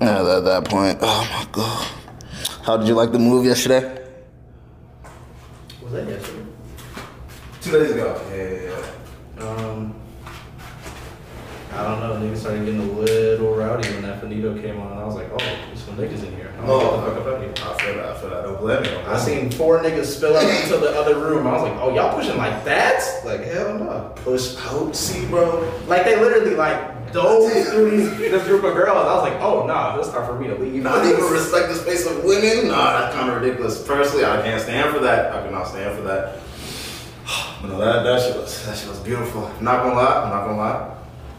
At that point. Oh my god. How did you like the move yesterday? Was that yesterday? Two days ago. Yeah. Um, I don't know. Niggas started getting a little rowdy when that Finito came on. I was like, oh, there's some niggas in here. I'm gonna get the fuck up out. Oh, I feel that. I feel that. Don't blame me. I seen four niggas spill out into the other room. I was like, oh, y'all pushing like that? Like, hell no. push out. See, bro. Like, they literally, like, dove through these, this group of girls. I was like, oh, nah, it's time for me to leave. Not even respect the space of women. Nah, that's kind of ridiculous. Personally, I can't stand for that. I cannot stand for that. But no, that that shit was that shit was beautiful. Not gonna lie. I'm not gonna lie.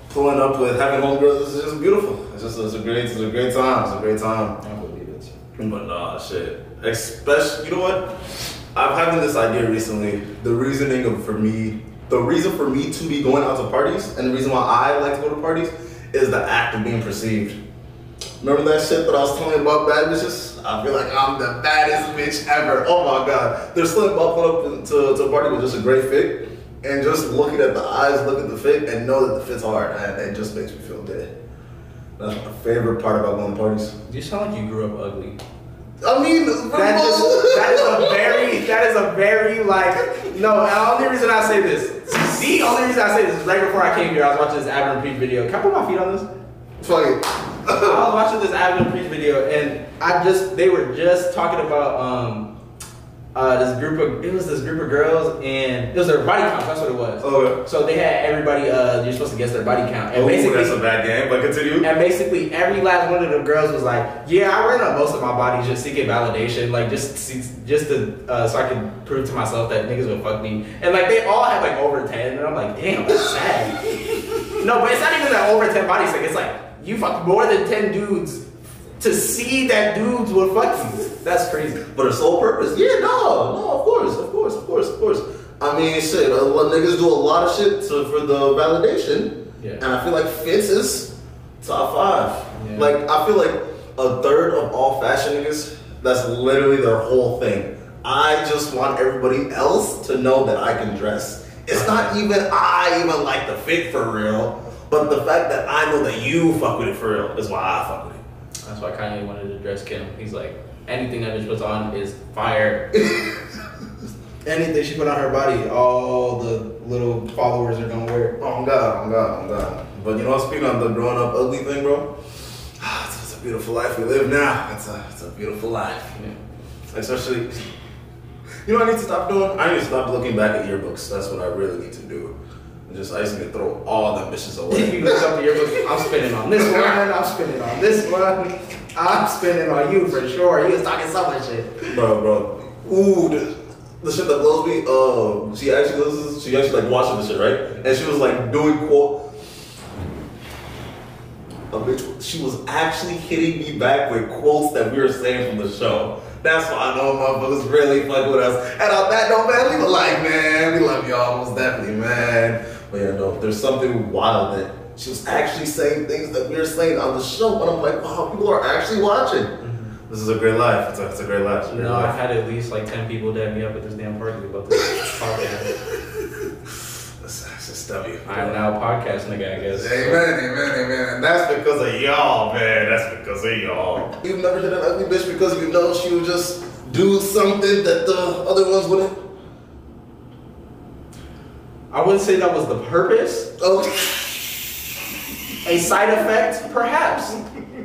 Pulling up with having homegirls is just beautiful. It's just it's a great it's a great time. It's a great time. I believe it. But nah, shit. Especially, you know what? I'm having this idea recently. The reasoning of for me, the reason for me to be going out to parties, and the reason why I like to go to parties, is the act of being perceived. Remember that shit that I was telling you about bad bitches? I feel like I'm the baddest bitch ever. Oh my god. There's something about pulling up to, to a party with just a great fit, and just looking at the eyes, look at the fit, and know that the fit's hard, and it just makes me feel dead. That's my favorite part about going to parties. You sound like you grew up ugly. I mean, That, just, that is a very, that is a very like, no, the only reason I say this, the only reason I say this is right before I came here, I was watching this Abner Preach video. Can I put my feet on this? Fuck it. I was watching this Abner Preach video and I just, they were just talking about, um, uh, this group of, it was this group of girls and it was their body count, that's what it was. Okay. So they had everybody, uh, you're supposed to guess their body count. And Oh, basically, that's a bad game, but continue. and basically, every last one of the girls was like, "Yeah, I ran up most of my body just seeking validation, like just just to uh, so I could prove to myself that niggas would fuck me." And like they all had like over ten, and I'm like, "Damn, that's sad." no, but it's not even that over ten body stick. It's like you fucked more than ten dudes to see that dudes would fuck you. That's crazy. For the sole purpose? Yeah, no, no, of course, of course, of course, of course. I mean, shit, a lot niggas do a lot of shit to, for the validation. Yeah. And I feel like Fitz is top five. Yeah. Like, I feel like a third of all fashion niggas, that's literally their whole thing. I just want everybody else to know that I can dress. It's not even I even like the fit for real, but the fact that I know that you fuck with it for real is why I fuck with it. That's why Kanye wanted to dress Kim. He's like, anything that bitch puts on is fire. anything she put on her body, all the little followers are gonna wear. Oh my God, oh my God, oh my God. But you know, speaking of the growing up ugly thing, bro, it's, it's a beautiful life we live now. It's a, it's a beautiful life. Yeah. Especially, you know what I need to stop doing? I need to stop looking back at yearbooks. That's what I really need to do. And just, I just need to throw all them bitches away. you look up the yearbook, I'm spending on this one, I'm spending on this one, I'm spending on you for sure. You was talking so much shit. bro, bro. Ooh, the, the shit that blows me. Uh, she actually listens. She actually like watching the shit, right? And she was like doing quote. A bitch, she was actually hitting me back with quotes that we were saying from the show. That's why I know my motherfuckers really fuck with us. And on that note, man, leave a like, man. We love y'all most definitely, man. But yeah, no, there's something wild that she was actually saying things that we were saying on the show. And I'm like, wow, people are actually watching. Mm-hmm. This is a great life. It's a, it's a great life. It's a You great know, I life. had at least like 10 people dab me up at this damn party about this podcast. That's, that's just W. I am now a podcast nigga, I guess. Amen, amen, amen. And that's because of y'all, man. That's because of y'all. You've never hit an ugly bitch because you know she would just do something that the other ones wouldn't. I wouldn't say that was the purpose. Oh, A side effect, perhaps.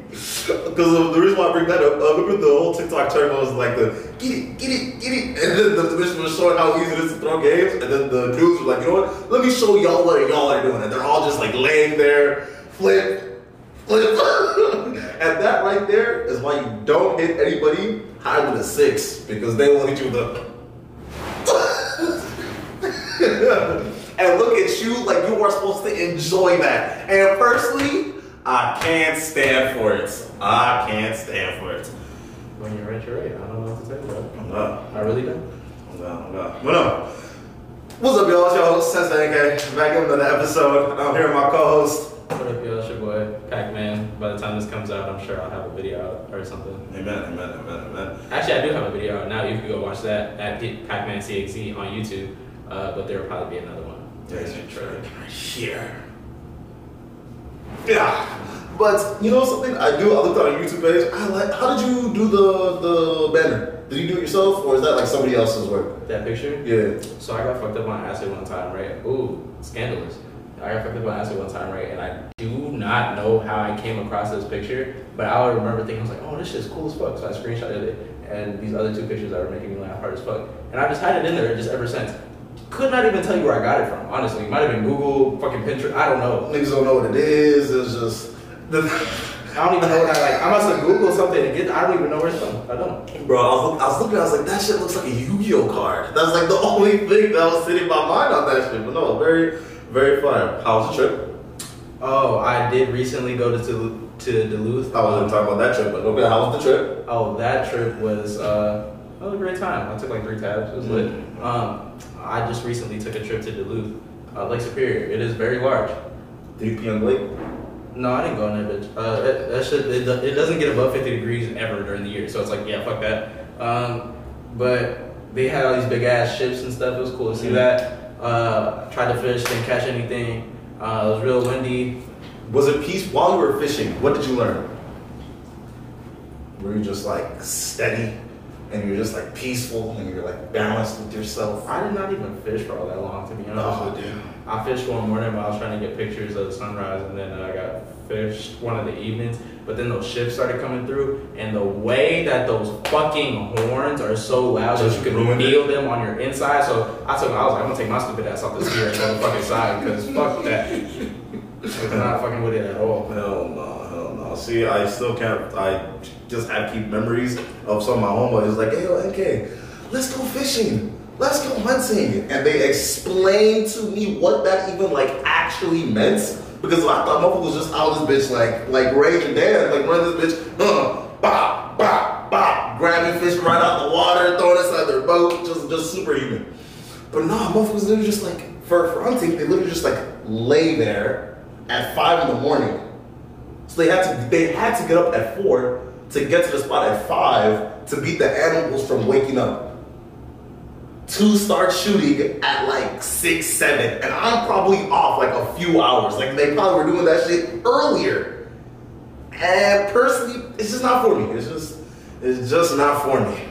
because the reason why I bring that up, uh, remember the whole TikTok term was like the get it, get it, get it, and then the, bitch was showing how easy it is to throw games, and then the dudes were like, you know what? Let me show y'all what y'all are doing, and they're all just like laying there, flip, flip, and that right there is why you don't hit anybody higher than a six because they will hit you with a. and look at you like you are supposed to enjoy that. And personally, I can't stand for it. I can't stand for it. When you're right, you're right. I don't know what to tell you, bro. I'm done. I really don't. I'm done. I'm done. But no. What's up, y'all? It's your host, Sensei NK. Back in another episode. I'm here with my co-host. What up, y'all? It's your boy, Pac-Man. By the time this comes out, I'm sure I'll have a video out or something. Amen, amen, amen, amen. Actually, I do have a video out now. You can go watch that at Pac-Man CXE on YouTube. Uh, but there will probably be another one. Yeah, Very it's soon, right here. Yeah. But you know something I do. I looked on a YouTube page. I like. How did you do the the banner? Did you do it yourself, or is that like somebody else's work? That picture? Yeah. So I got fucked up on acid one time, right? Ooh, scandalous. I got fucked up on acid one time, right? And I do not know how I came across this picture, but I would remember thinking, I was like, oh, this shit's cool as fuck. So I screenshotted it, and these other two pictures that were making me laugh hard as fuck. And I've just had it in there just ever since. Could not even tell you where I got it from, honestly. It might have been Google, fucking Pinterest, I don't know. Niggas don't know what it is. It's just. The, I don't even know what I like. I must have Googled something to get. I don't even know where it's from. I don't. Bro, I was, look, I was looking, I was like, that shit looks like a Yu-Gi-Oh card. That's like the only thing that was sitting in my mind on that shit. But no, very, very fun. How was the trip? Oh, I did recently go to to, to Duluth. I wasn't talking about that trip, but okay, how was the trip? Oh, that trip was uh, that was a great time. I took like three tabs. It was lit. Um, I just recently took a trip to Duluth, uh, Lake Superior. It is very large. Did you pee on the lake? No, I didn't go in there, bitch. Uh, that, that shit, it, it doesn't get above 50 degrees ever during the year, so it's like, yeah, fuck that. Um, but they had all these big ass ships and stuff. It was cool to see Mhm. that. Uh, tried to fish, didn't catch anything. Uh, it was real windy. Was it peace while you were fishing? What did you learn? Were you just like steady and you're just like peaceful and you're like balanced with yourself? I did not even fish for all that long, to be honest Oh, with you. dude. I fished one morning while I was trying to get pictures of the sunrise, and then I got fished one of the evenings. But then those ships started coming through, and the way that those fucking horns are so loud that Just you can feel them on your inside. So I took, I was like, I'm gonna take my stupid ass off this gear and go the fucking side because fuck that. I'm not fucking with it at all. Hell no. See, I still can't. I just have keep memories of some of my homeboys. Like, hey, yo, NK, let's go fishing. Let's go hunting. And they explained to me what that even like actually meant. Because I thought motherfucker was just out this bitch like like raging dance, like run this bitch, uh, bop, bop, bop, grabbing fish right out the water, throwing it inside their boat, just just superhuman. But no, motherfuckers literally just like for, for hunting, they literally just like lay there at five in the morning. So they had to they had to get up at four to get to the spot at five to beat the animals from waking up. To start shooting at like six, seven, and I'm probably off like a few hours. Like they probably were doing that shit earlier. And personally, it's just not for me. It's just it's just not for me.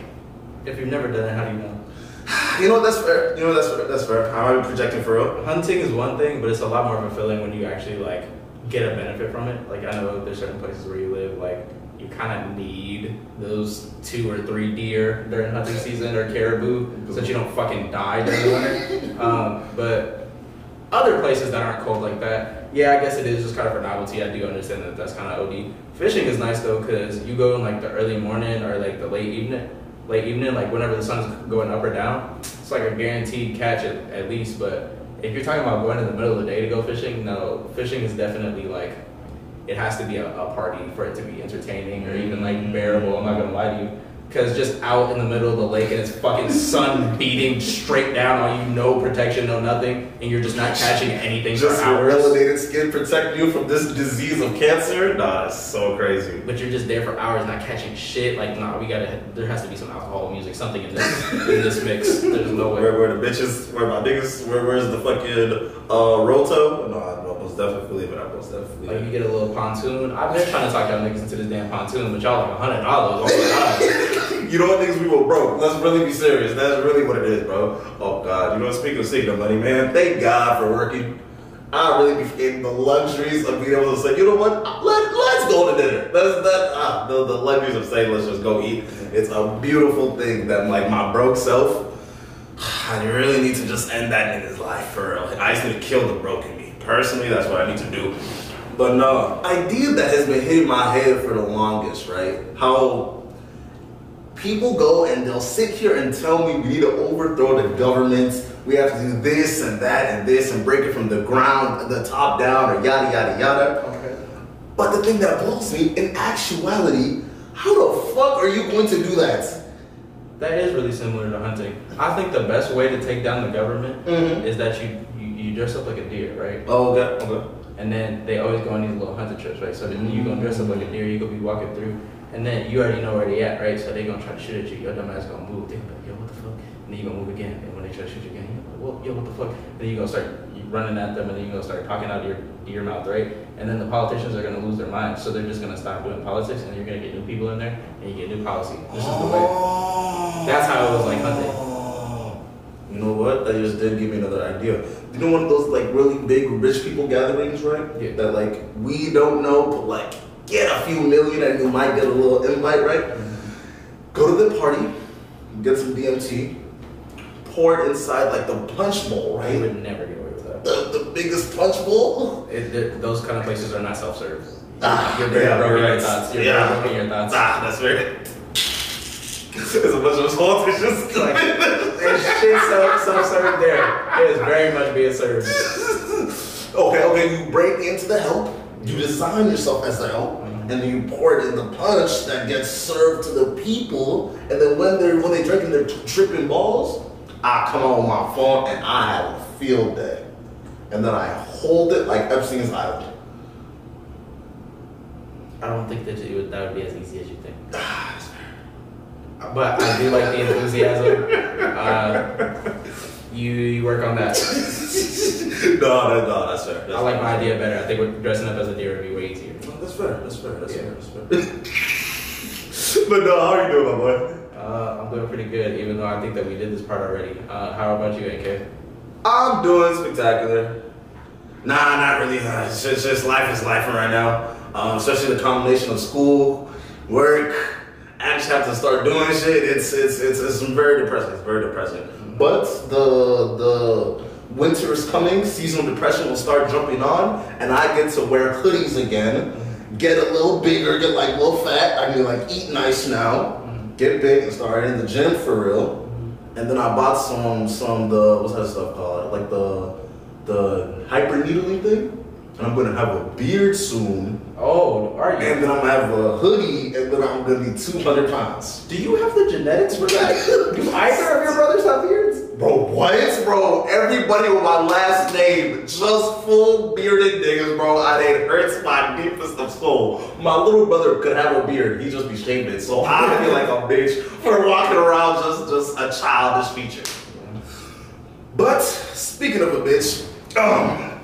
If you've never done it, how do you know? You know? That's fair. You know? That's fair. That's fair. I might be projecting for real. Hunting is one thing, but it's a lot more fulfilling when you actually like get a benefit from it. Like I know there's certain places where you live, like you kind of need those two or three deer during hunting season or caribou, so that you don't fucking die during the winter. Um, but other places that aren't cold like that, yeah, I guess it is just kind of for novelty. I do understand that that's kind of OD. Fishing is nice though, cause you go in like the early morning or like the late evening, late evening, like whenever the sun's going up or down. It's like a guaranteed catch at, at least. But if you're talking about going in the middle of the day to go fishing, no, fishing is definitely like it has to be a, a party for it to be entertaining or even like bearable. I'm not gonna lie to you. Cause just out in the middle of the lake and it's fucking sun beating straight down on you, no protection, no nothing, and you're just not catching anything Just for your hours. melanated skin protecting you from this disease of cancer? Nah, that's so crazy. But you're just there for hours not catching shit. Like, nah, we gotta. There has to be some alcohol, music, something in this in this mix. There's no way. Where, where the bitches, where my niggas, where, where's the fucking uh, roto? No, I most definitely it. I most definitely Like you get a little pontoon. I've been trying to talk y'all niggas into this damn pontoon, but y'all like a hundred dollars. You know what, niggas, we were broke. Let's really be serious. That's really what it is, bro. Oh, God. You know speaking of seeking the money, man, thank God for working. I really be in the luxuries of being able to say, you know what, Let, let's go to dinner. That's that, ah, the, the luxuries of saying, let's just go eat. It's a beautiful thing that, like, my broke self, I really need to just end that nigga's life for real. I just need to kill the broke in me. Personally, that's what I need to do. But no, idea that has been hitting my head for the longest, right? How people go and they'll sit here and tell me we need to overthrow the government. We have to do this and that and this and break it from the ground, the top down, or yada yada yada. Okay. But the thing that blows me, in actuality, how the fuck are you going to do that? That is really similar to hunting. I think the best way to take down the government Mhm. is that you, you you dress up like a deer, right? Oh, okay, okay. And then they always go on these little hunting trips, right? So then you gonna dress up like a deer, you gonna be walking through, and then you already know where they at, right? So they gonna try to shoot at you. Your dumb ass gonna move. They gonna be like, yo, what the fuck? And then you gonna move again. And when they try to shoot you again, you gonna like, well, yo, what the fuck? And then you gonna start running at them, and then you're gonna start talking out of your your mouth, right? And then the politicians are gonna lose their minds, so they're just gonna stop doing politics, and you're gonna get new people in there, and you get new policy. This is the way. That's how it was like hunting. You know what? That just did give me another idea. You know one of those like really big rich people gatherings, right? Yeah. That like we don't know, but like get a few million and you might get a little invite, right? Go to the party, get some DMT, pour it inside like the punch bowl, right? You would never get away with that. The, the biggest punch bowl. It, th- those kind of places are not self-serve. Ah, You're yeah, right. your thoughts. You're Yeah. your thoughts. Ah, that's very. It's a bunch of politicians. Like, there's shit self self-serve there. It is very much being served. Okay, okay, you break into the help, you design yourself as the help, and then you pour it in the punch that gets served to the people, and then when they're when they drink and they're tripping balls, I come on my phone and I have a field day. And then I hold it like Epstein's Island. I don't think that would, that would be as easy as you think. But I do like the enthusiasm. Uh, you, you work on that. no, no, no, that's fair. That's I like my idea better. I think we're dressing up as a deer would be way easier. No, That's fair. That's fair. That's Yeah. fair. That's fair. but no, how are you doing, my boy? Uh, I'm doing pretty good, even though I think that we did this part already. Uh, how about you, AK? I'm doing spectacular. Nah, not really. Uh, It's just, just life is life right now. Um, especially the combination of school, work, I just have to start doing shit. It's it's it's, it's very depressing. It's very depressing. But the the winter is coming. Seasonal depression will start jumping on, and I get to wear hoodies again. Get a little bigger. Get like a little fat. I mean, like eat nice now. Get big and start in the gym for real. And then I bought some some the what's that stuff called? Like the the hyper needling thing. And I'm gonna have a beard soon. Oh, are you? And then I'm gonna have a hoodie, and then I'm gonna be 200 pounds. Do you have the genetics for that? Do either of your brothers have beards? Bro, what? Bro, everybody with my last name, just full bearded niggas, bro. I it hurts my deepest of soul. My little brother could have a beard, he just be shaved it. So I feel like a bitch for walking around just, just a childish feature. But speaking of a bitch, um,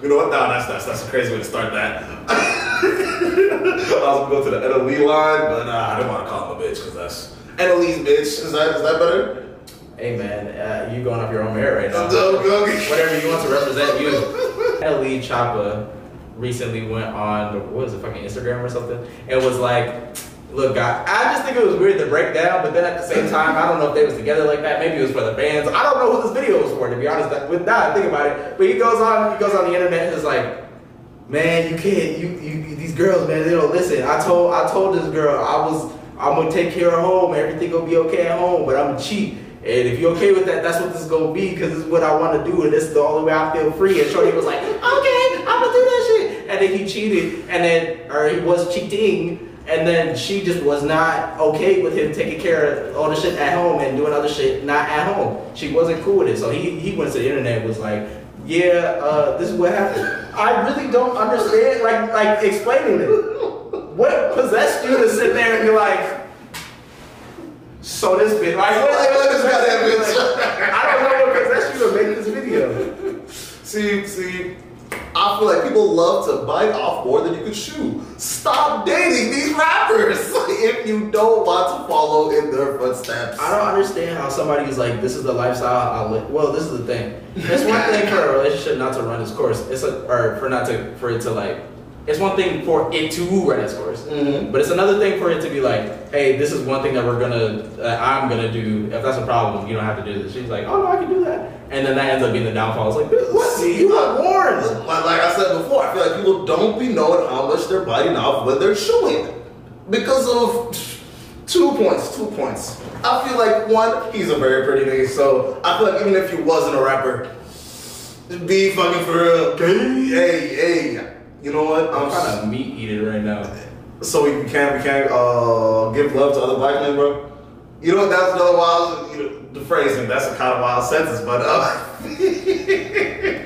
you know what? Nah, that's that's that's a crazy way to start that. I was gonna go to the NLE line, but nah, I don't want to call him a bitch because that's NLE's bitch. Is that is that better? Hey man, uh, you going off your own merit right now. Whatever you want to represent you. NLE Choppa recently went on what was it, fucking Instagram or something? It was like, look, I, I just think it was weird to break down, but then at the same time, I don't know if they was together like that. Maybe it was for the fans. I don't know who this video was for, to be honest. With that, think about it, but he goes on, he goes on the internet and is like, man, you can't, you, you, these girls, man, they don't listen. I told, I told this girl I was, I'm gonna take care of home. Everything gonna be okay at home, but I'm cheap. And if you're okay with that, that's what this is gonna be, because this is what I want to do, and this is the only way I feel free. And Shorty was like, okay, I'm gonna do that shit. And then he cheated, and then, or he was cheating, and then she just was not okay with him taking care of all the shit at home and doing other shit not at home. She wasn't cool with it, so he, he went to the internet and was like, yeah, uh, this is what happened. I really don't understand, like, like explaining it. What possessed you to sit there and be like, so this bitch, like, what, this goddamn bitch. I don't know what possessed you to make this video. See, see, I feel like people love to bite off more than you can chew. Stop dating these rappers if you don't want to follow in their footsteps. I don't understand how somebody is like, this is the lifestyle I live. Well, this is the thing. It's one thing for a relationship not to run its course. It's a, or for not to, for it to like, it's one thing for it to run its course. Mhm. But it's another thing for it to be like, hey, this is one thing that we're gonna, uh, I'm gonna do. If that's a problem, you don't have to do this. She's like, oh no, I can do that. And then that ends up being the downfall. It's like, bitch, what? See, you I- warned. Like, like I said before, I feel like people don't be knowing how much they're biting off when they're chewing. Because of two points, two points. I feel like one, he's a very pretty nigga, so I feel like even if you wasn't a rapper, be fucking for real. Hey, hey. You know what? I'm I'm kind of meat eating right now. So we can't we can't uh, give love to other black men, bro. You know that's another wild you know, the phrasing. That's a kind of wild sentence, but uh,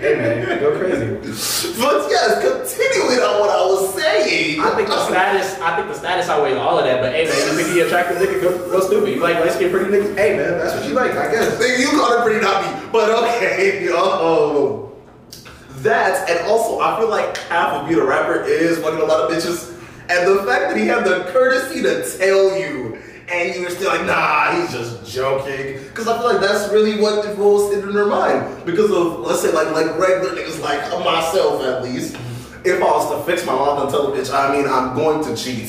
Hey man, go crazy. but yes, continuing on what I was saying. I think the status, I think the status outweighs all of that. But hey man, you think he attractive nigga, go, go stupid. You like light skinned pretty niggas? Hey man, that's what you like, I guess. You called it pretty not me, but okay. Oh, That and also I feel like half of being a rapper is fucking a lot of bitches. And the fact that he had the courtesy to tell you and you were still like, nah, he's just joking. Because I feel like that's really what goes in their mind. Because of, let's say, like like regular niggas like myself at least. If I was to fix my mouth and tell a bitch, I mean, I'm going to cheat.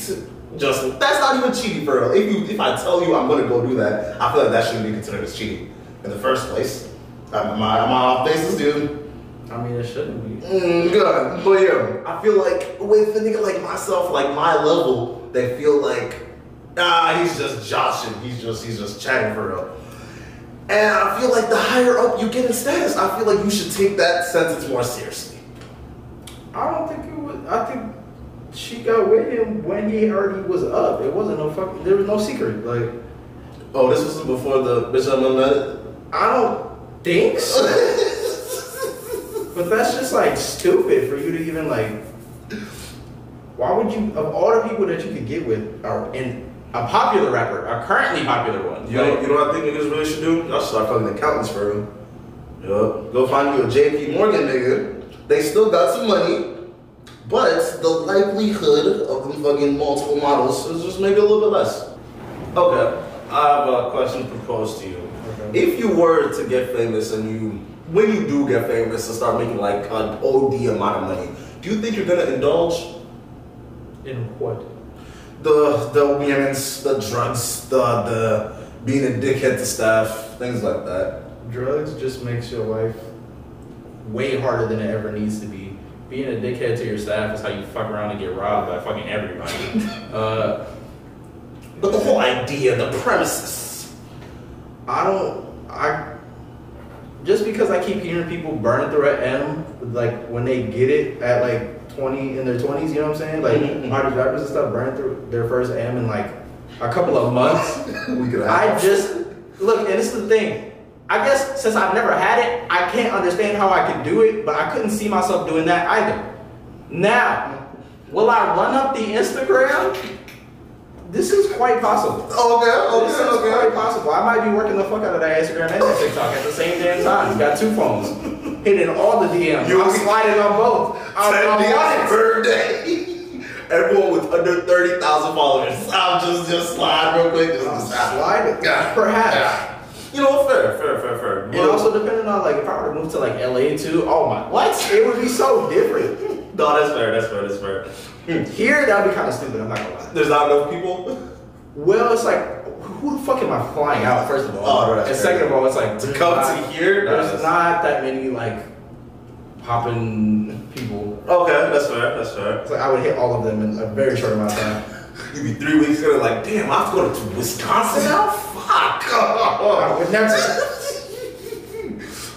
Just that's not even cheating for. If you if I tell you I'm gonna go do that, I feel like that shouldn't be considered as cheating in the first place. I'm, my my off basis, dude. I mean, it shouldn't be. Mm, good. But yeah, I feel like with a nigga like myself, like my level, they feel like, ah, he's just joshing. He's just he's just chatting for real. And I feel like the higher up you get in status, I feel like you should take that sentence more seriously. I don't think it was. I think she got with him when he already was up. It wasn't no fucking. There was no secret. Like Oh, this was before the bitch I'm met. I don't think so. but that's just like stupid for you to even like. Why would you? Of all the people that you could get with, are in a popular rapper, a currently popular one. You know, like, you know what I think niggas really should do? Y'all should start calling accountants for them. Yup. Go find you a JP Morgan nigga. They still got some money, but the likelihood of them fucking multiple models is just maybe a little bit less. Okay. I have a question proposed to you. Okay. If you were to get famous and you, when you do get famous and start making like an OD amount of money, do you think you're gonna indulge in what? the the women's, the drugs, the the being a dickhead to staff, things like that. Drugs just makes your life way harder than it ever needs to be. Being a dickhead to your staff is how you fuck around and get robbed by fucking everybody. uh, But the whole idea, the premises. I don't. I just because I keep hearing people burn through an M, like when they get it at like twenty in their twenties, you know what I'm saying? Like Mhm. artist rappers and stuff burn through their first M in like a couple of months. we could I just look, and this is the thing. I guess since I've never had it, I can't understand how I could do it, but I couldn't see myself doing that either. Now, will I run up the Instagram? This is quite possible. Okay, okay, This is quite possible. I might be working the fuck out of that Instagram and that TikTok at the same damn time. Got two phones, hitting all the DMs. You- I'm sliding on both. I'm, I'm Ten on days it. birthday. Everyone with under thirty thousand followers. I'll just just slide real quick. Just, I'm just sliding. Yeah. Perhaps. Yeah. You know? Fair, fair, fair, fair. And also depending on like if I were to move to like LA too, oh my what? It would be so different. no, that's fair. That's fair. That's fair. Hmm. Here that'd be kind of stupid. I'm not gonna lie. There's not enough people Well, it's like who the fuck am I flying out? First of all, Oh, and fair. second of all, it's like to come not- to here. There's that's- not that many like popping people. Okay, that's fair. That's fair. It's like I would hit all of them in a very short amount of time. You'd be three weeks ago, like, damn, I have to go to Wisconsin now. Fuck. I would never.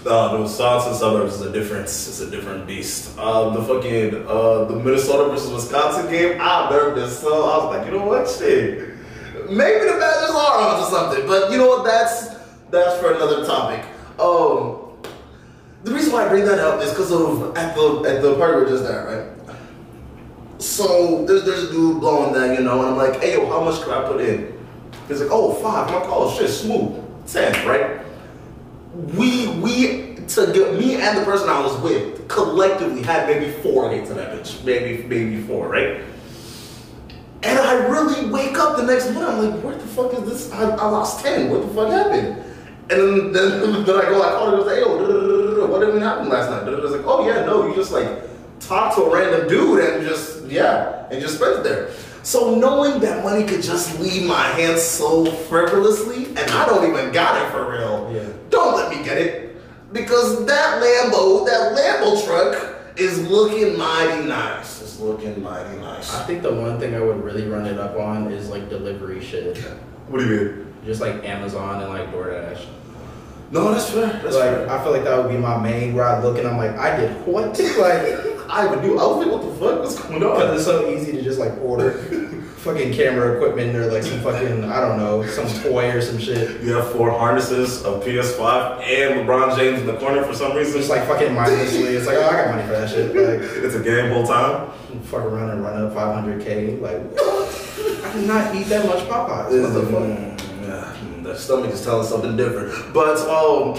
Uh, the Wisconsin suburbs is a different, it's a different beast. Uh, the fucking uh, the Minnesota versus Wisconsin game, I've never been so. I was like, you know what, shit. Maybe the Badgers are onto something, but you know what? That's that's for another topic. Um, the reason why I bring that up is because of at the at the party we we're just at, right? So there's there's a dude blowing that, you know, and I'm like, hey yo, how much can I put in? He's like, oh five. I'm like, oh shit, smooth. Ten, right? We we to get me and the person I was with collectively had maybe four hits in that bitch, maybe maybe four, right? And I really wake up the next morning. I'm like, where the fuck is this? I, I lost ten. What the fuck happened? And then, then, then I go, I called her and was like, yo, what even happened last night? Da, da, da. I was like, oh yeah, no, you just like talked to a random dude and just yeah, and just spent it there. So knowing that money could just leave my hands so frivolously, and I don't even got it for real. Yeah. Don't let me get it. Because that Lambo, that Lambo truck is looking mighty nice. It's looking mighty nice. I think the one thing I would really run it up on is like delivery shit, What do you mean? just like Amazon and like DoorDash. No, that's fair. That's like fair. I feel like that would be my main where I look and I'm like, I did what? like I would do. I was like, what the fuck? What's going on? because it's so easy to just like order fucking camera equipment or like some fucking I don't know some toy or some shit. You have four harnesses, a PS5, and LeBron James in the corner for some reason. Just like fucking mindlessly, it's like oh I got money for that shit. Like it's a game whole time. fuck around and run up 500k. Like I did not eat that much Popeyes. What the fuck? Mm, yeah, stomach is telling something different. But um,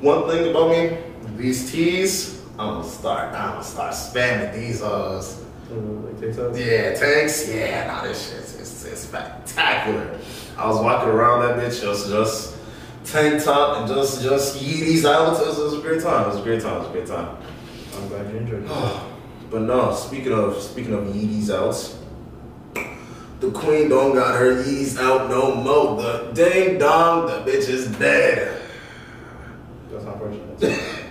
one thing about me, these teas, I'm gonna start. I'm gonna start spamming these. Uh, Like TikToks? yeah, tanks. Yeah, nah, this shit is it's spectacular. I was walking around that bitch just just tank top and just just Yeezys out. It was, it was a great time. It was a great time. It was a great time. I'm glad you enjoyed it. But no, speaking of speaking of Yeezys outs, the queen don't got her Yeezys out no more. The ding dong, the bitch is dead. That's unfortunate.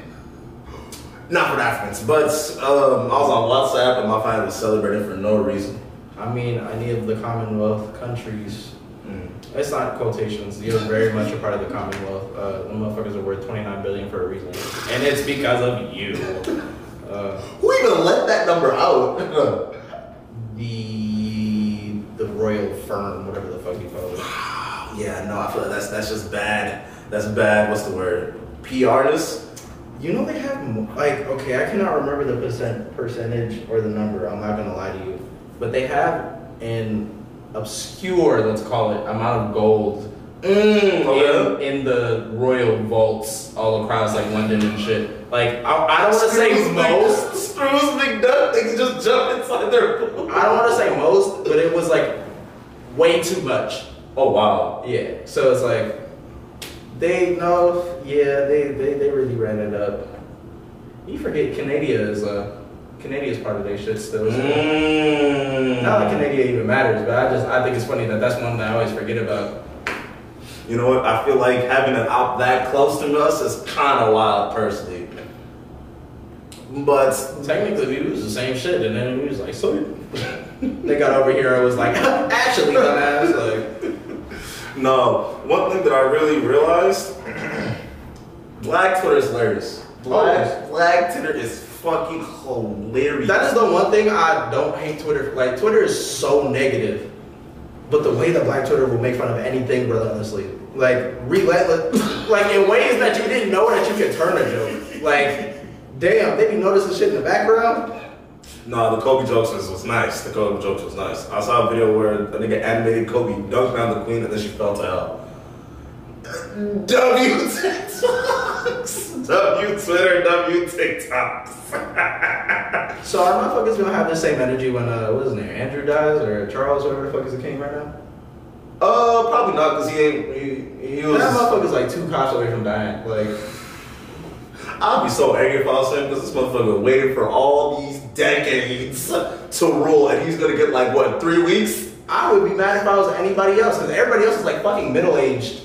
Not for the Africans, but um, I was on WhatsApp and my family was celebrating for no reason. I mean, any of the Commonwealth countries. Mm. It's not quotations. You're very much a part of the Commonwealth. Uh, the motherfuckers are worth 29 billion for a reason, and it's because of you. Uh, Who even let that number out? the the royal firm, whatever the fuck you call it. yeah, no, I feel like that's that's just bad. That's bad. What's the word? PRness. You know they have like okay, I cannot remember the percent percentage or the number. I'm not gonna lie to you, but they have an obscure, let's call it, amount of gold Mm, in, in the royal vaults all across like London and shit. Like I, I don't want to say most. Scrooge McDuck things just jump inside their pool. I don't want to say most, but it was like way too much. Oh wow. Yeah. So it's like they know. Yeah, they they, they really ran it up. You forget Canada is uh Canada is part of their shit still. So. Mm. Not that Canada even matters, but I just I think it's funny that that's one that I always forget about. You know what? I feel like having it out that close to us is kind of wild, personally. But Technically, we was the same shit, and then we was like, so they got over here. I was like, actually, dumbass. Like, no, one thing that I really realized: Black Twitter is hilarious. Oh. Black Black Twitter is fucking hilarious. that is the one thing I don't hate Twitter. Like, Twitter is so negative, but the way that Black Twitter will make fun of anything relentlessly, like relentless, like in ways that you didn't know that you could turn a joke. Like, damn, they be noticing shit in the background. No, the Kobe jokes was, was nice. The Kobe jokes was nice. I saw a video where a nigga animated Kobe dunked down the queen and then she fell to hell. W TikToks. W Twitter, W TikToks. So our motherfuckers gonna have the same energy when uh, what is his name, Andrew dies or Charles, whatever the fuck is the king right now. Uh, probably not because he ain't. He, he was. That motherfucker's like two cops away from dying. Like, I'd be so angry if I was him because this motherfucker waited for all these decades to rule and he's gonna get like what three weeks? I would be mad if I was anybody else because everybody else is like fucking middle aged.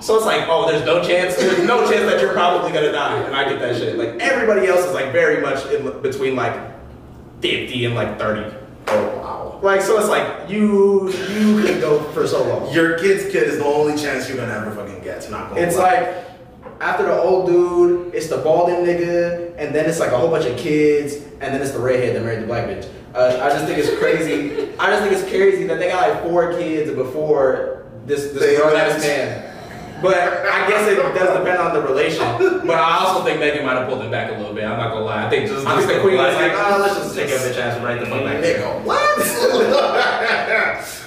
So it's like, oh, there's no chance. There's no chance that you're probably gonna die, and I get that shit. Like everybody else is like very much in between like fifty and like thirty. Oh wow. Like so, it's like you you can go for so long. Your kid's kid is the only chance you're gonna ever fucking get. It's not gonna. It's like after the old dude, it's the balding nigga, and then it's like a whole bunch of kids, and then it's the redhead that married the black bitch. Uh, I just think it's crazy. I just think it's crazy that they got like four kids before this They this grown ass man. But I guess it does depend on the relation. But I also think Meghan might have pulled it back a little bit. I'm not gonna lie. I think Just- I think the queen was like- like, oh, let's just take a bitch ass right the fuck back. Nigga, what?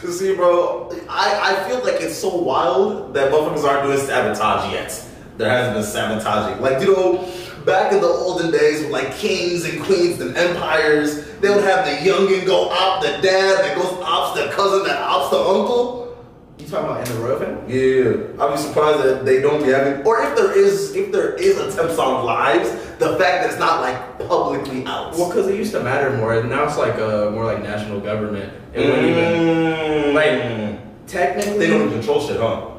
See, bro, I, I feel like it's so wild that motherfuckers aren't doing sabotage yet. There hasn't been sabotaging. Like, you know, back in the olden days with like kings and queens and empires, they would have the youngin go op the dad that goes ops the cousin that ops the uncle. You talking about in the royal family? Yeah, I'd be surprised that they don't be having, or if there is, if there is attempts on lives, the fact that it's not like publicly out. Well, because it used to matter more. And now it's like uh, more like national government. It wouldn't even Mm. like technically. they don't even control shit, huh?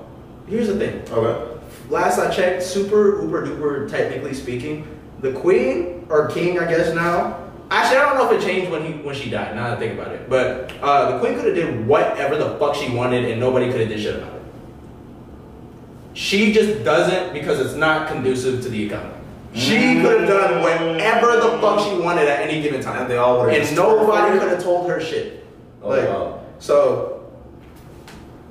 Here's the thing. Okay. Last I checked, super uber duper, technically speaking, the queen or king, I guess now. Actually, I don't know if it changed when he when she died. Now that I think about it, but uh, the queen could have did whatever the fuck she wanted, and nobody could have did shit about it. She just doesn't because it's not conducive to the economy. She could have done whatever the fuck she wanted at any given time, And they all would've and nobody could have told her shit. Oh, Like, wow. So,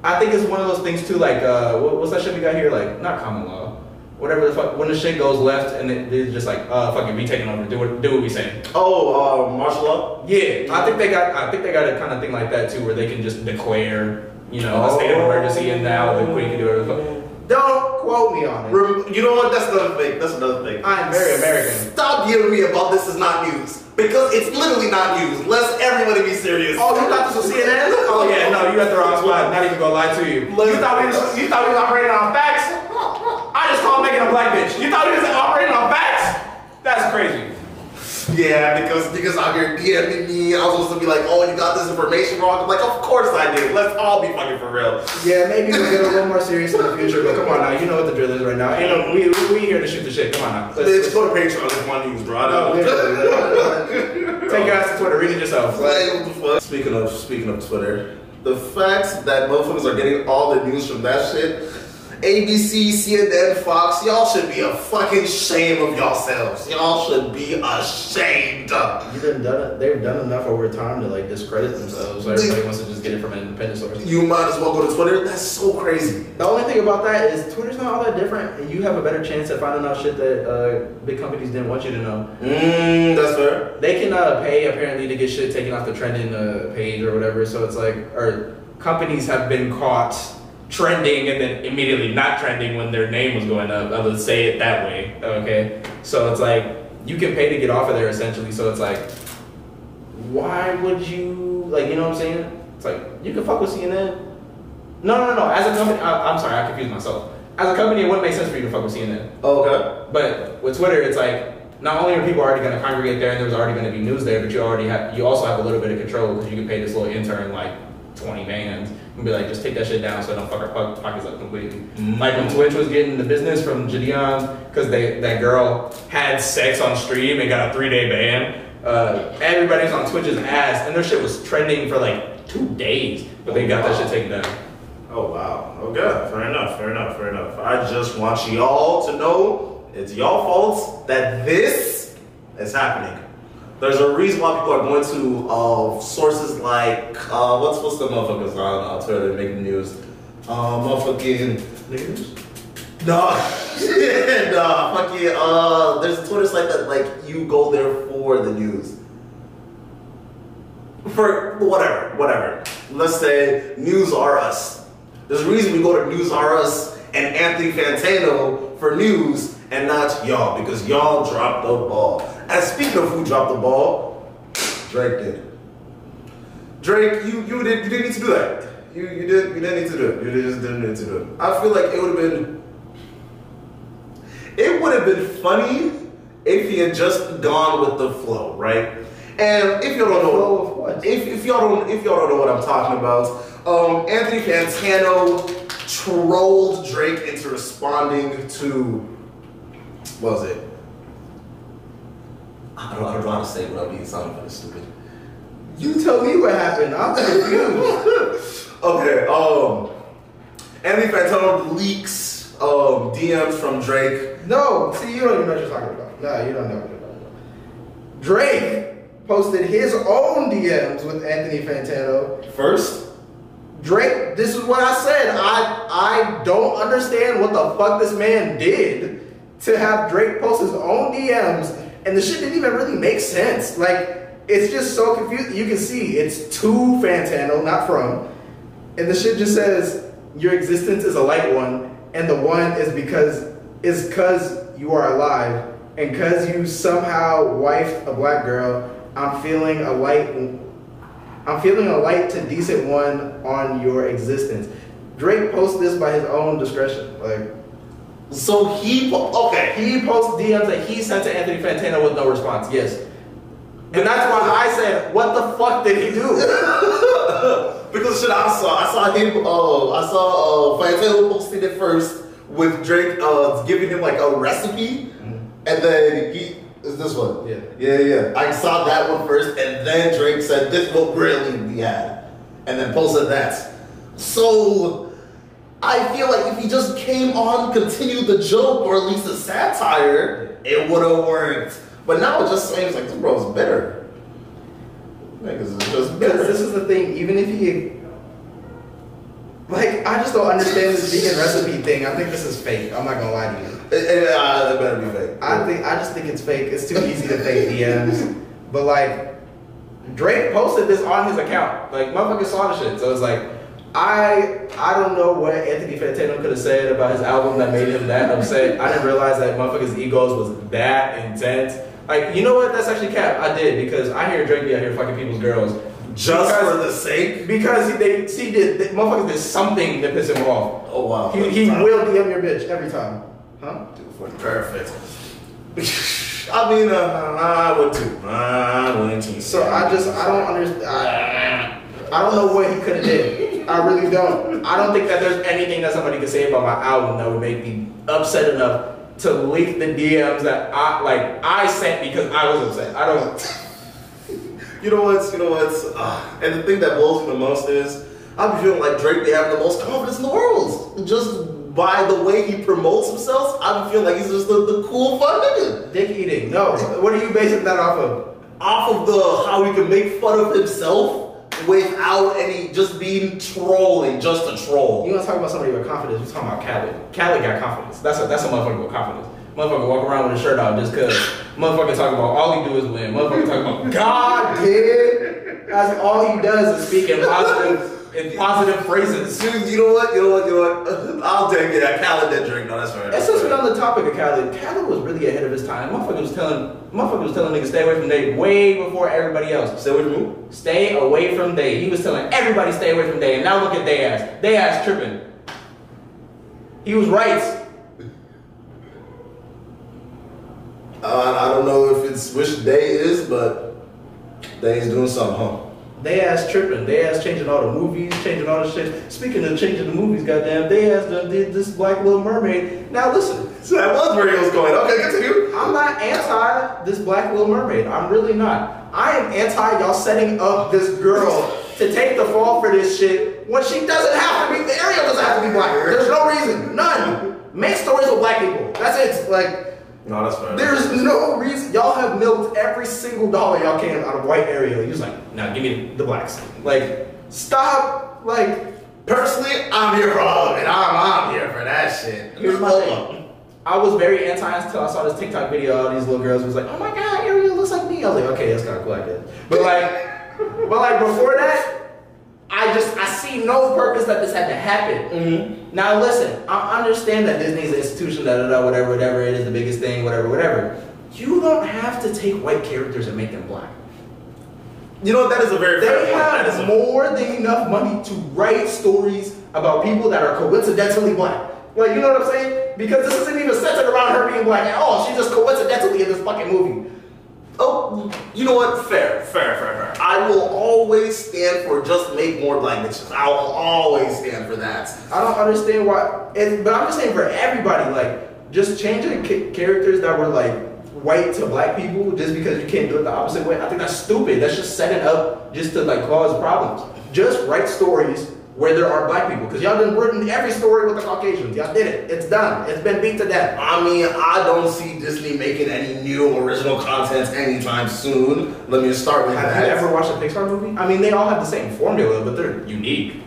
I think it's one of those things too. Like, uh, what, what's that shit we got here? Like, not common law. Whatever the fuck. When the shit goes left and it, it's just like, uh, fucking be taking over. Do what, do what we say. Oh, uh, martial law? Yeah, I think they got. I think they got a kind of thing like that too, where they can just declare, you know, a state of emergency, and now the queen can do whatever. the fuck. Don't quote me on it. Rem- You know what? That's another thing. That's another thing. I'm very American. Stop yelling me about this is not news. Because it's literally not news. Let's everybody be serious. Oh, you thought this was CNN? Oh yeah, no, you at the wrong spot. Not even gonna lie to you. You thought we was, you thought we was operating on facts? I just called Meghan a black bitch. You thought we was operating on facts? That's crazy. Yeah, because niggas out here DMing me. I was supposed to be like, oh, you got this information wrong. I'm like, of course I did. Let's all be fucking for real. Yeah, maybe we'll get a little more serious in the future, but come on now, you know what the drill is right now. Ain't no, we, we here to shoot the shit. Come on now. Let's, Bitch, go to Patreon if one news, bro. I No, literally. Take your ass to Twitter, read it yourself. Like, what the fuck? Speaking of speaking of Twitter, the fact that motherfuckers are getting all the news from that shit, ABC, CNN, Fox, y'all should be a fucking shame of yourselves. Y'all should be ashamed. You've been done. They've done enough over time to like discredit themselves. So everybody wants to just get it from an independent source. You might as well go to Twitter. That's so crazy. The only thing about that is Twitter's not all that different, and you have a better chance at finding out shit that uh, big companies didn't want you to know. Mmm, that's fair. They can uh, pay apparently to get shit taken off the trending uh, page or whatever. So it's like, or companies have been caught trending and then immediately not trending when their name was going up. I would say it that way. Okay, so it's like you can pay to get off of there essentially. So it's like, why would you like? You know what I'm saying? It's like you can fuck with CNN. No, no, no, no. As a company, I, I'm sorry, I confused myself. As a company, it wouldn't make sense for you to fuck with CNN. Okay. But with Twitter, it's like not only are people already going to congregate there, and there's already going to be news there, but you already have you also have a little bit of control because you can pay this little intern like twenty bands and be like, just take that shit down so I don't fuck our pockets up completely. Like when Twitch was getting the business from Gideon because they that girl had sex on stream and got a three day ban. Uh, everybody's on Twitch's ass, and their shit was trending for like two days, but they got that shit taken down. Oh wow. Okay. Fair enough. Fair enough. Fair enough. I just want y'all to know it's y'all fault that this is happening. There's a reason why people are going to uh, sources like uh, what's what's the motherfuckers on uh, Twitter making news? Uh, motherfucking News? nah, nah, fucking uh, there's a Twitter site that like you go there for the news. For whatever, whatever. Let's say News R Us. There's a reason we go to News R Us and Anthony Fantano for news and not y'all because y'all dropped the ball. And speaking of who dropped the ball, Drake did. Drake, you you did you didn't need to do that. You you didn't you didn't need to do it. You just didn't need to do it. I feel like it would have been it would have been funny if he had just gone with the flow, right? And if y'all don't know Flow of what? if, if y'all don't if y'all don't know what I'm talking about, um, Anthony Fantano trolled Drake into responding to what was it? I don't, I don't know how to say it without being sounding kind of stupid. You tell me what happened. I'm confused. okay, um, Anthony Fantano leaks um, DMs from Drake. No, see, you don't even know what you're talking about. No, you don't know what you're talking about. Drake posted his own DMs with Anthony Fantano. First, Drake, this is what I said. I I don't understand what the fuck this man did to have Drake post his own DMs, and the shit didn't even really make sense. Like, it's just so confusing. You can see it's to Fantano, not from, and the shit just says your existence is a light one, and the one is because is cause you are alive, and cause you somehow wife a black girl. I'm feeling a light I'm feeling a light to decent one on your existence. Drake posts this by his own discretion. Like so he po- okay. he posts DMs that he sent to Anthony Fantano with no response. Yes. And that's why I said, what the fuck did he do? because shit, I saw, I saw him. Uh, I saw uh, Fantano posted it first with Drake uh, giving him like a recipe, and then he is this one. Yeah. yeah, yeah. I saw that one first, and then Drake said, "This will really be had," and then posted that. So I feel like if he just came on, continued the joke or at least the satire, it would have worked. But now it just seems like this bro's bitter. Niggas is just bitter. Because this is the thing, even if he like I just don't understand this vegan recipe thing. I think this is fake. I'm not gonna lie to you. It, it, uh, it better be fake. I think I just think it's fake. It's too easy to fake DMs. But like Drake posted this on his account. Like motherfuckers saw the shit. So it's like I I don't know what Anthony Fantano could have said about his album that made him that upset. I didn't realize that motherfuckers' egos was that intense. Like, you know what? That's actually cap. I did because I hear Drake be out here fucking people's girls. Just Because- for the sake. Because he, they see did they, motherfuckers did something to piss him off. Oh wow. He, he will DM your bitch every time. Huh? Perfect. I mean, uh, I would too. I would too. So I just I don't understand. I, I don't know what he could have did. I really don't. I don't think that there's anything that somebody could say about my album that would make me upset enough to leak the DMs that I like I sent because I was upset. I don't. You know what's, you know what's, uh, and the thing that blows me the most is, I'm feeling like Drake, they have the most confidence in the world. Just by the way he promotes himself, I'm feeling like he's just the, the cool fun nigga. Dick eating. No. What are you basing that off of? Off of the, how he can make fun of himself without any, just being trolling, just a troll. You want to talk about somebody with confidence? We're talking about Khaled. Khaled got confidence. That's a that's a motherfucker with confidence. Motherfucker walk around with a shirt off just cause. Motherfucker talk about all he do is win. Motherfucker talk about God did. That's all he does is speak in positive in positive phrases. Dude, you know what? You know what? You know what? I'll take it. I Khaled that drink. No, that's right. And That's since we're on the topic of Khaled, Khaled was really ahead of his time. Motherfucker was telling motherfucker was telling niggas stay away from Day way before everybody else. Stay away from who? Stay away from Day. He was telling everybody stay away from Day. And now look at Day ass. Day ass tripping. He was right. Uh, I don't know if it's which day it is, but day's doing something, huh? They ass tripping. They ass changing all the movies, changing all the shit. Speaking of changing the movies, goddamn, they ass done did this Black Little Mermaid. Now listen, So that was where he was going. Okay, continue. I'm not anti this Black Little Mermaid. I'm really not. I am anti y'all setting up this girl to take the fall for this shit when she doesn't have to be. The Ariel doesn't have to be black. There's no reason, none. Make stories with black people. That's it. Like. No, that's fair. There's no reason y'all have milked every single dollar y'all can out of white Ariel. You're just like, now give me the blacks. Like, stop. Like, Personally, I'm here for all of it. I'm, I'm here for that shit. Here's my thing. I was very anti until I saw this TikTok video. All these little girls was like, oh my god, Ariel looks like me. I was like, okay, that's kind of cool, I guess. But like, but like before that, I just I see no purpose that this had to happen. Mm-hmm. Now listen, I understand that Disney's an institution, da da da, whatever, whatever it is, the biggest thing, whatever, whatever. You don't have to take white characters and make them black. You know what? That is a very fair They point. That is have more than enough money to write stories about people that are coincidentally black. Like, you know what I'm saying? Because this isn't even centered around her being black at all. She's just coincidentally in this fucking movie. Oh, you know what? Fair, fair, fair, fair. I will always stand for just make more black bitches. I will always stand for that. I don't understand why. And, but I'm just saying for everybody, like, just changing ca- characters that were like white to black people just because you can't do it the opposite way. I think that's stupid. That's just setting up just to like cause problems. Just write stories where there are black people because y'all done written every story with the Caucasians. Y'all did it. It's done. It's been beat to death. I mean, I don't see Disney making any new original content anytime soon. Let me start with Have that. Have you ever watched a Pixar movie? I mean, they all have the same formula, but they're unique.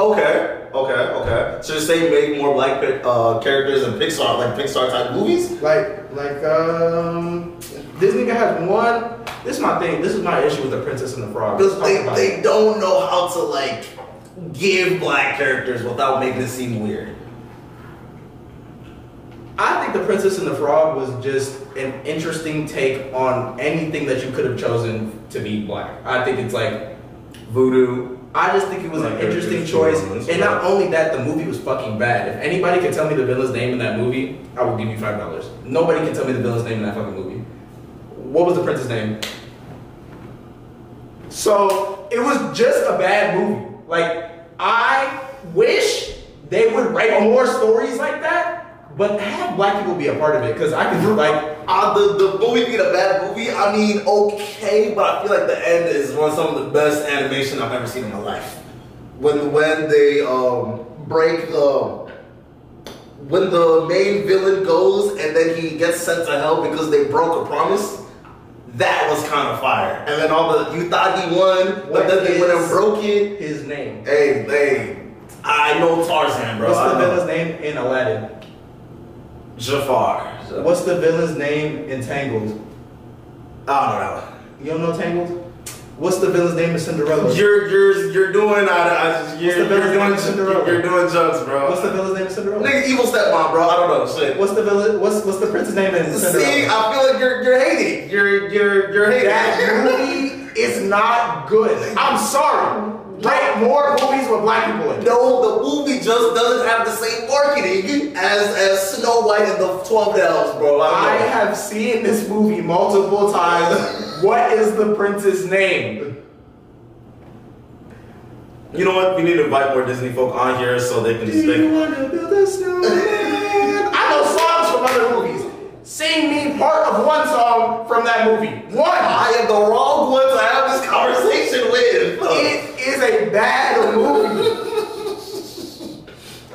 Okay, okay, okay. So you say make more black uh, characters in Pixar, like Pixar type movies? Like, like, um, Disney has one. This is my thing. This is my issue with the Princess and the Frog. Because they, they it. don't know how to like give black characters without making it seem weird. I think the Princess and the Frog was just an interesting take on anything that you could have chosen to be black. I think it's like Voodoo. I just think it was an interesting choice. villains, And not only that, the movie was fucking bad. If anybody can tell me the villain's name in that movie, I will give you five dollars. Nobody can tell me the villain's name in that fucking movie. What was the prince's name? So it was just a bad movie. Like I wish they would write more stories like that, but have black people be a part of it because I can like Uh, the, the movie being a bad movie, I mean, okay, but I feel like the end is one of some of the best animation I've ever seen in my life. When when they um break the when the main villain goes and then he gets sent to hell because they broke a promise, that was kind of fire. And then all the you thought he won, but What then they went and broke it. his name. Hey, hey, I know Tarzan, bro. What's the villain's name in Aladdin? Jafar. What's the villain's name in Tangled? I don't know. You don't know Tangled? What's the villain's name in Cinderella? You're you're you're doing I, I, you're, the villain's you're name in Cinderella? you're doing jokes, bro. What's the villain's name in Cinderella? nigga evil stepmom, bro? I don't know shit. What's the villain? What's what's the prince's name in Cinderella? See, I feel like you're you're hating. You're you're you're hating. That movie is not good. I'm sorry. Write more movies with black people in. No, the movie just doesn't have the same marketing as as Snow White and the Twelve Elves, bro. I, I have seen this movie multiple times. What is the prince's name? You know what? We need to invite more Disney folk on here so they can just make. wanna build a snowman? I know songs from other movies. Sing me part of one song from that movie. One. I am the wrong one to have this conversation with. It is a bad movie.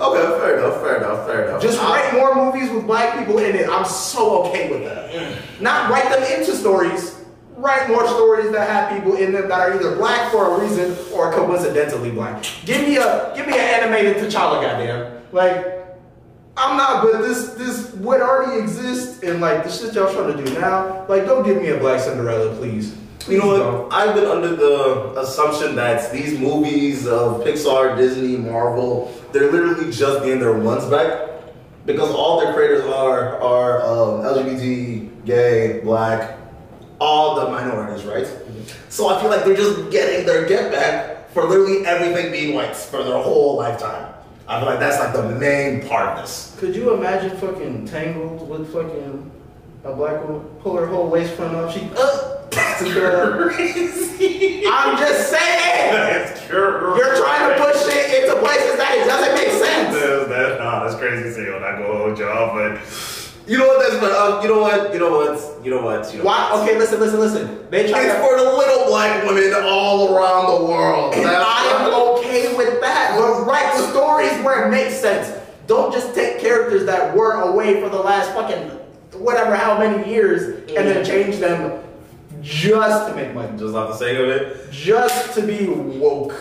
Okay, fair enough, fair enough, fair enough. Just write more movies with black people in it. I'm so okay with that. Mm. Not write them into stories. Write more stories that have people in them that are either black for a reason or coincidentally black. Give me a give me an animated T'Challa, goddamn. Like, I'm not, but this this would already exist and like the shit y'all trying to do now. Like, don't give me a black Cinderella, please. Please You know don't. what? I've been under the assumption that these movies of Pixar, Disney, Marvel, they're literally just getting their ones back because all their creators are are um, LGBT, gay, black, all the minorities, right? So I feel like they're just getting their get back for literally everything being white for their whole lifetime. I feel like that's like the main part of this. Could you imagine fucking Tangled with fucking a black woman pull her whole waist front up? She uh, Cinderella. Crazy. I'm just saying. That's crazy. You're trying to push shit into places that it doesn't make sense. That's, that's, nah, that's crazy. So you're not gonna hold y'all, but you know what? That's uh, you know what? You know what? You know what? You know Why? Okay, listen, listen, listen. They try It's to. for the little black women all around the world. And That's I am okay with that. But write stories where it makes sense. Don't just take characters that were away for the last fucking whatever how many years and then change them just to make money. just off the sake of it. Just to be woke.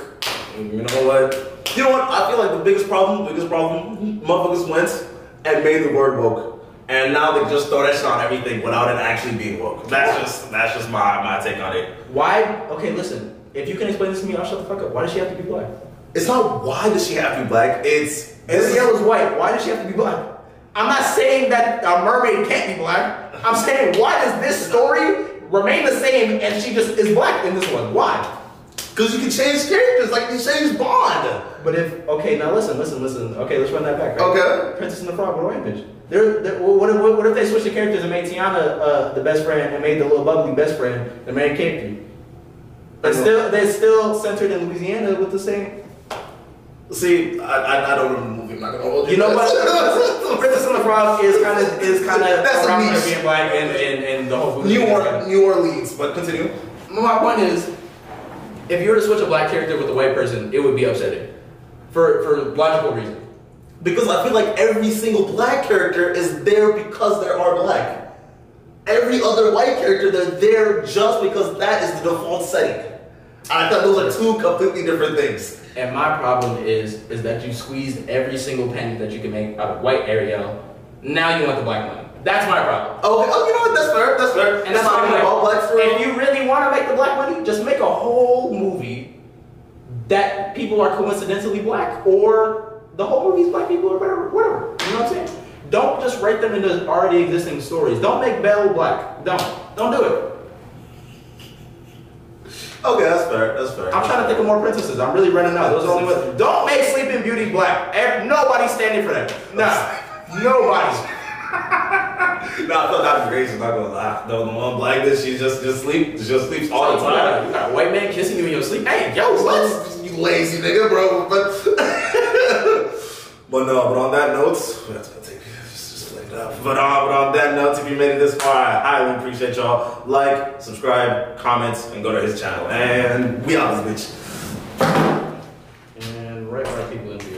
You know what? You know what? I feel like the biggest problem, biggest problem, motherfuckers went and made the word woke. And now they just throw that shit on everything without it actually being woke. That's just that's just my, my take on it. Why? Okay, listen. If you can explain this to me, I'll shut the fuck up. Why does she have to be black? It's not why does she have to be black, it's Ariel is white. Why does she have to be black? I'm not saying that a mermaid can't be black. I'm saying why does this story remain the same and she just is black in this one? Why? Because you can change characters like you changed Bond. But if okay, now listen, listen, listen. Okay, let's run that back. Right? Okay. Princess and the Frog with a white bitch. They're, they're, what, if, what if they switched the characters and made Tiana uh, the best friend and made the little bubbly best friend the main character? But still, they're still centered in Louisiana with the same. See, I, I, I don't remember the movie. I'm not gonna hold you. You know what? Princess and the Frog is kind of is kind of around niche. being black and, and, and the whole movie. New, or- New Orleans, but continue. My point is, if you were to switch a black character with a white person, it would be upsetting, for for logical reasons. Because I feel like every single black character is there because they are black. Every other white character, they're there just because that is the default setting. I thought those are two completely different things. And my problem is is that you squeezed every single penny that you can make out of white Ariel. Now you want the black one. That's my problem. Okay, oh, you know what? That's fair. That's fair. And that's not why I'm even like, all blacks for if you really want to make the black money, just make a whole movie that people are coincidentally black, or the whole movie's black people, or whatever, whatever. You know what I'm saying? Don't just write them into already existing stories. Don't make Belle black. Don't. Don't do it. Okay, that's fair. That's fair. I'm trying to think of more princesses. I'm really running out. Those are only ones. Don't make Sleeping Beauty black. Nobody's standing for that. Nah. Nobody. no, I thought that'd be crazy. Not gonna lie. No, the one black bitch, she just just sleep, just sleeps all the time. you got a white man kissing you in your sleep. Hey, yo, what? You lazy nigga, bro. But no, but on that note, that's gonna take. But, uh, but on that note, if you made it this far, I highly appreciate y'all. Like, subscribe, comment, and go to his channel. And we out this bitch. And right by people in here.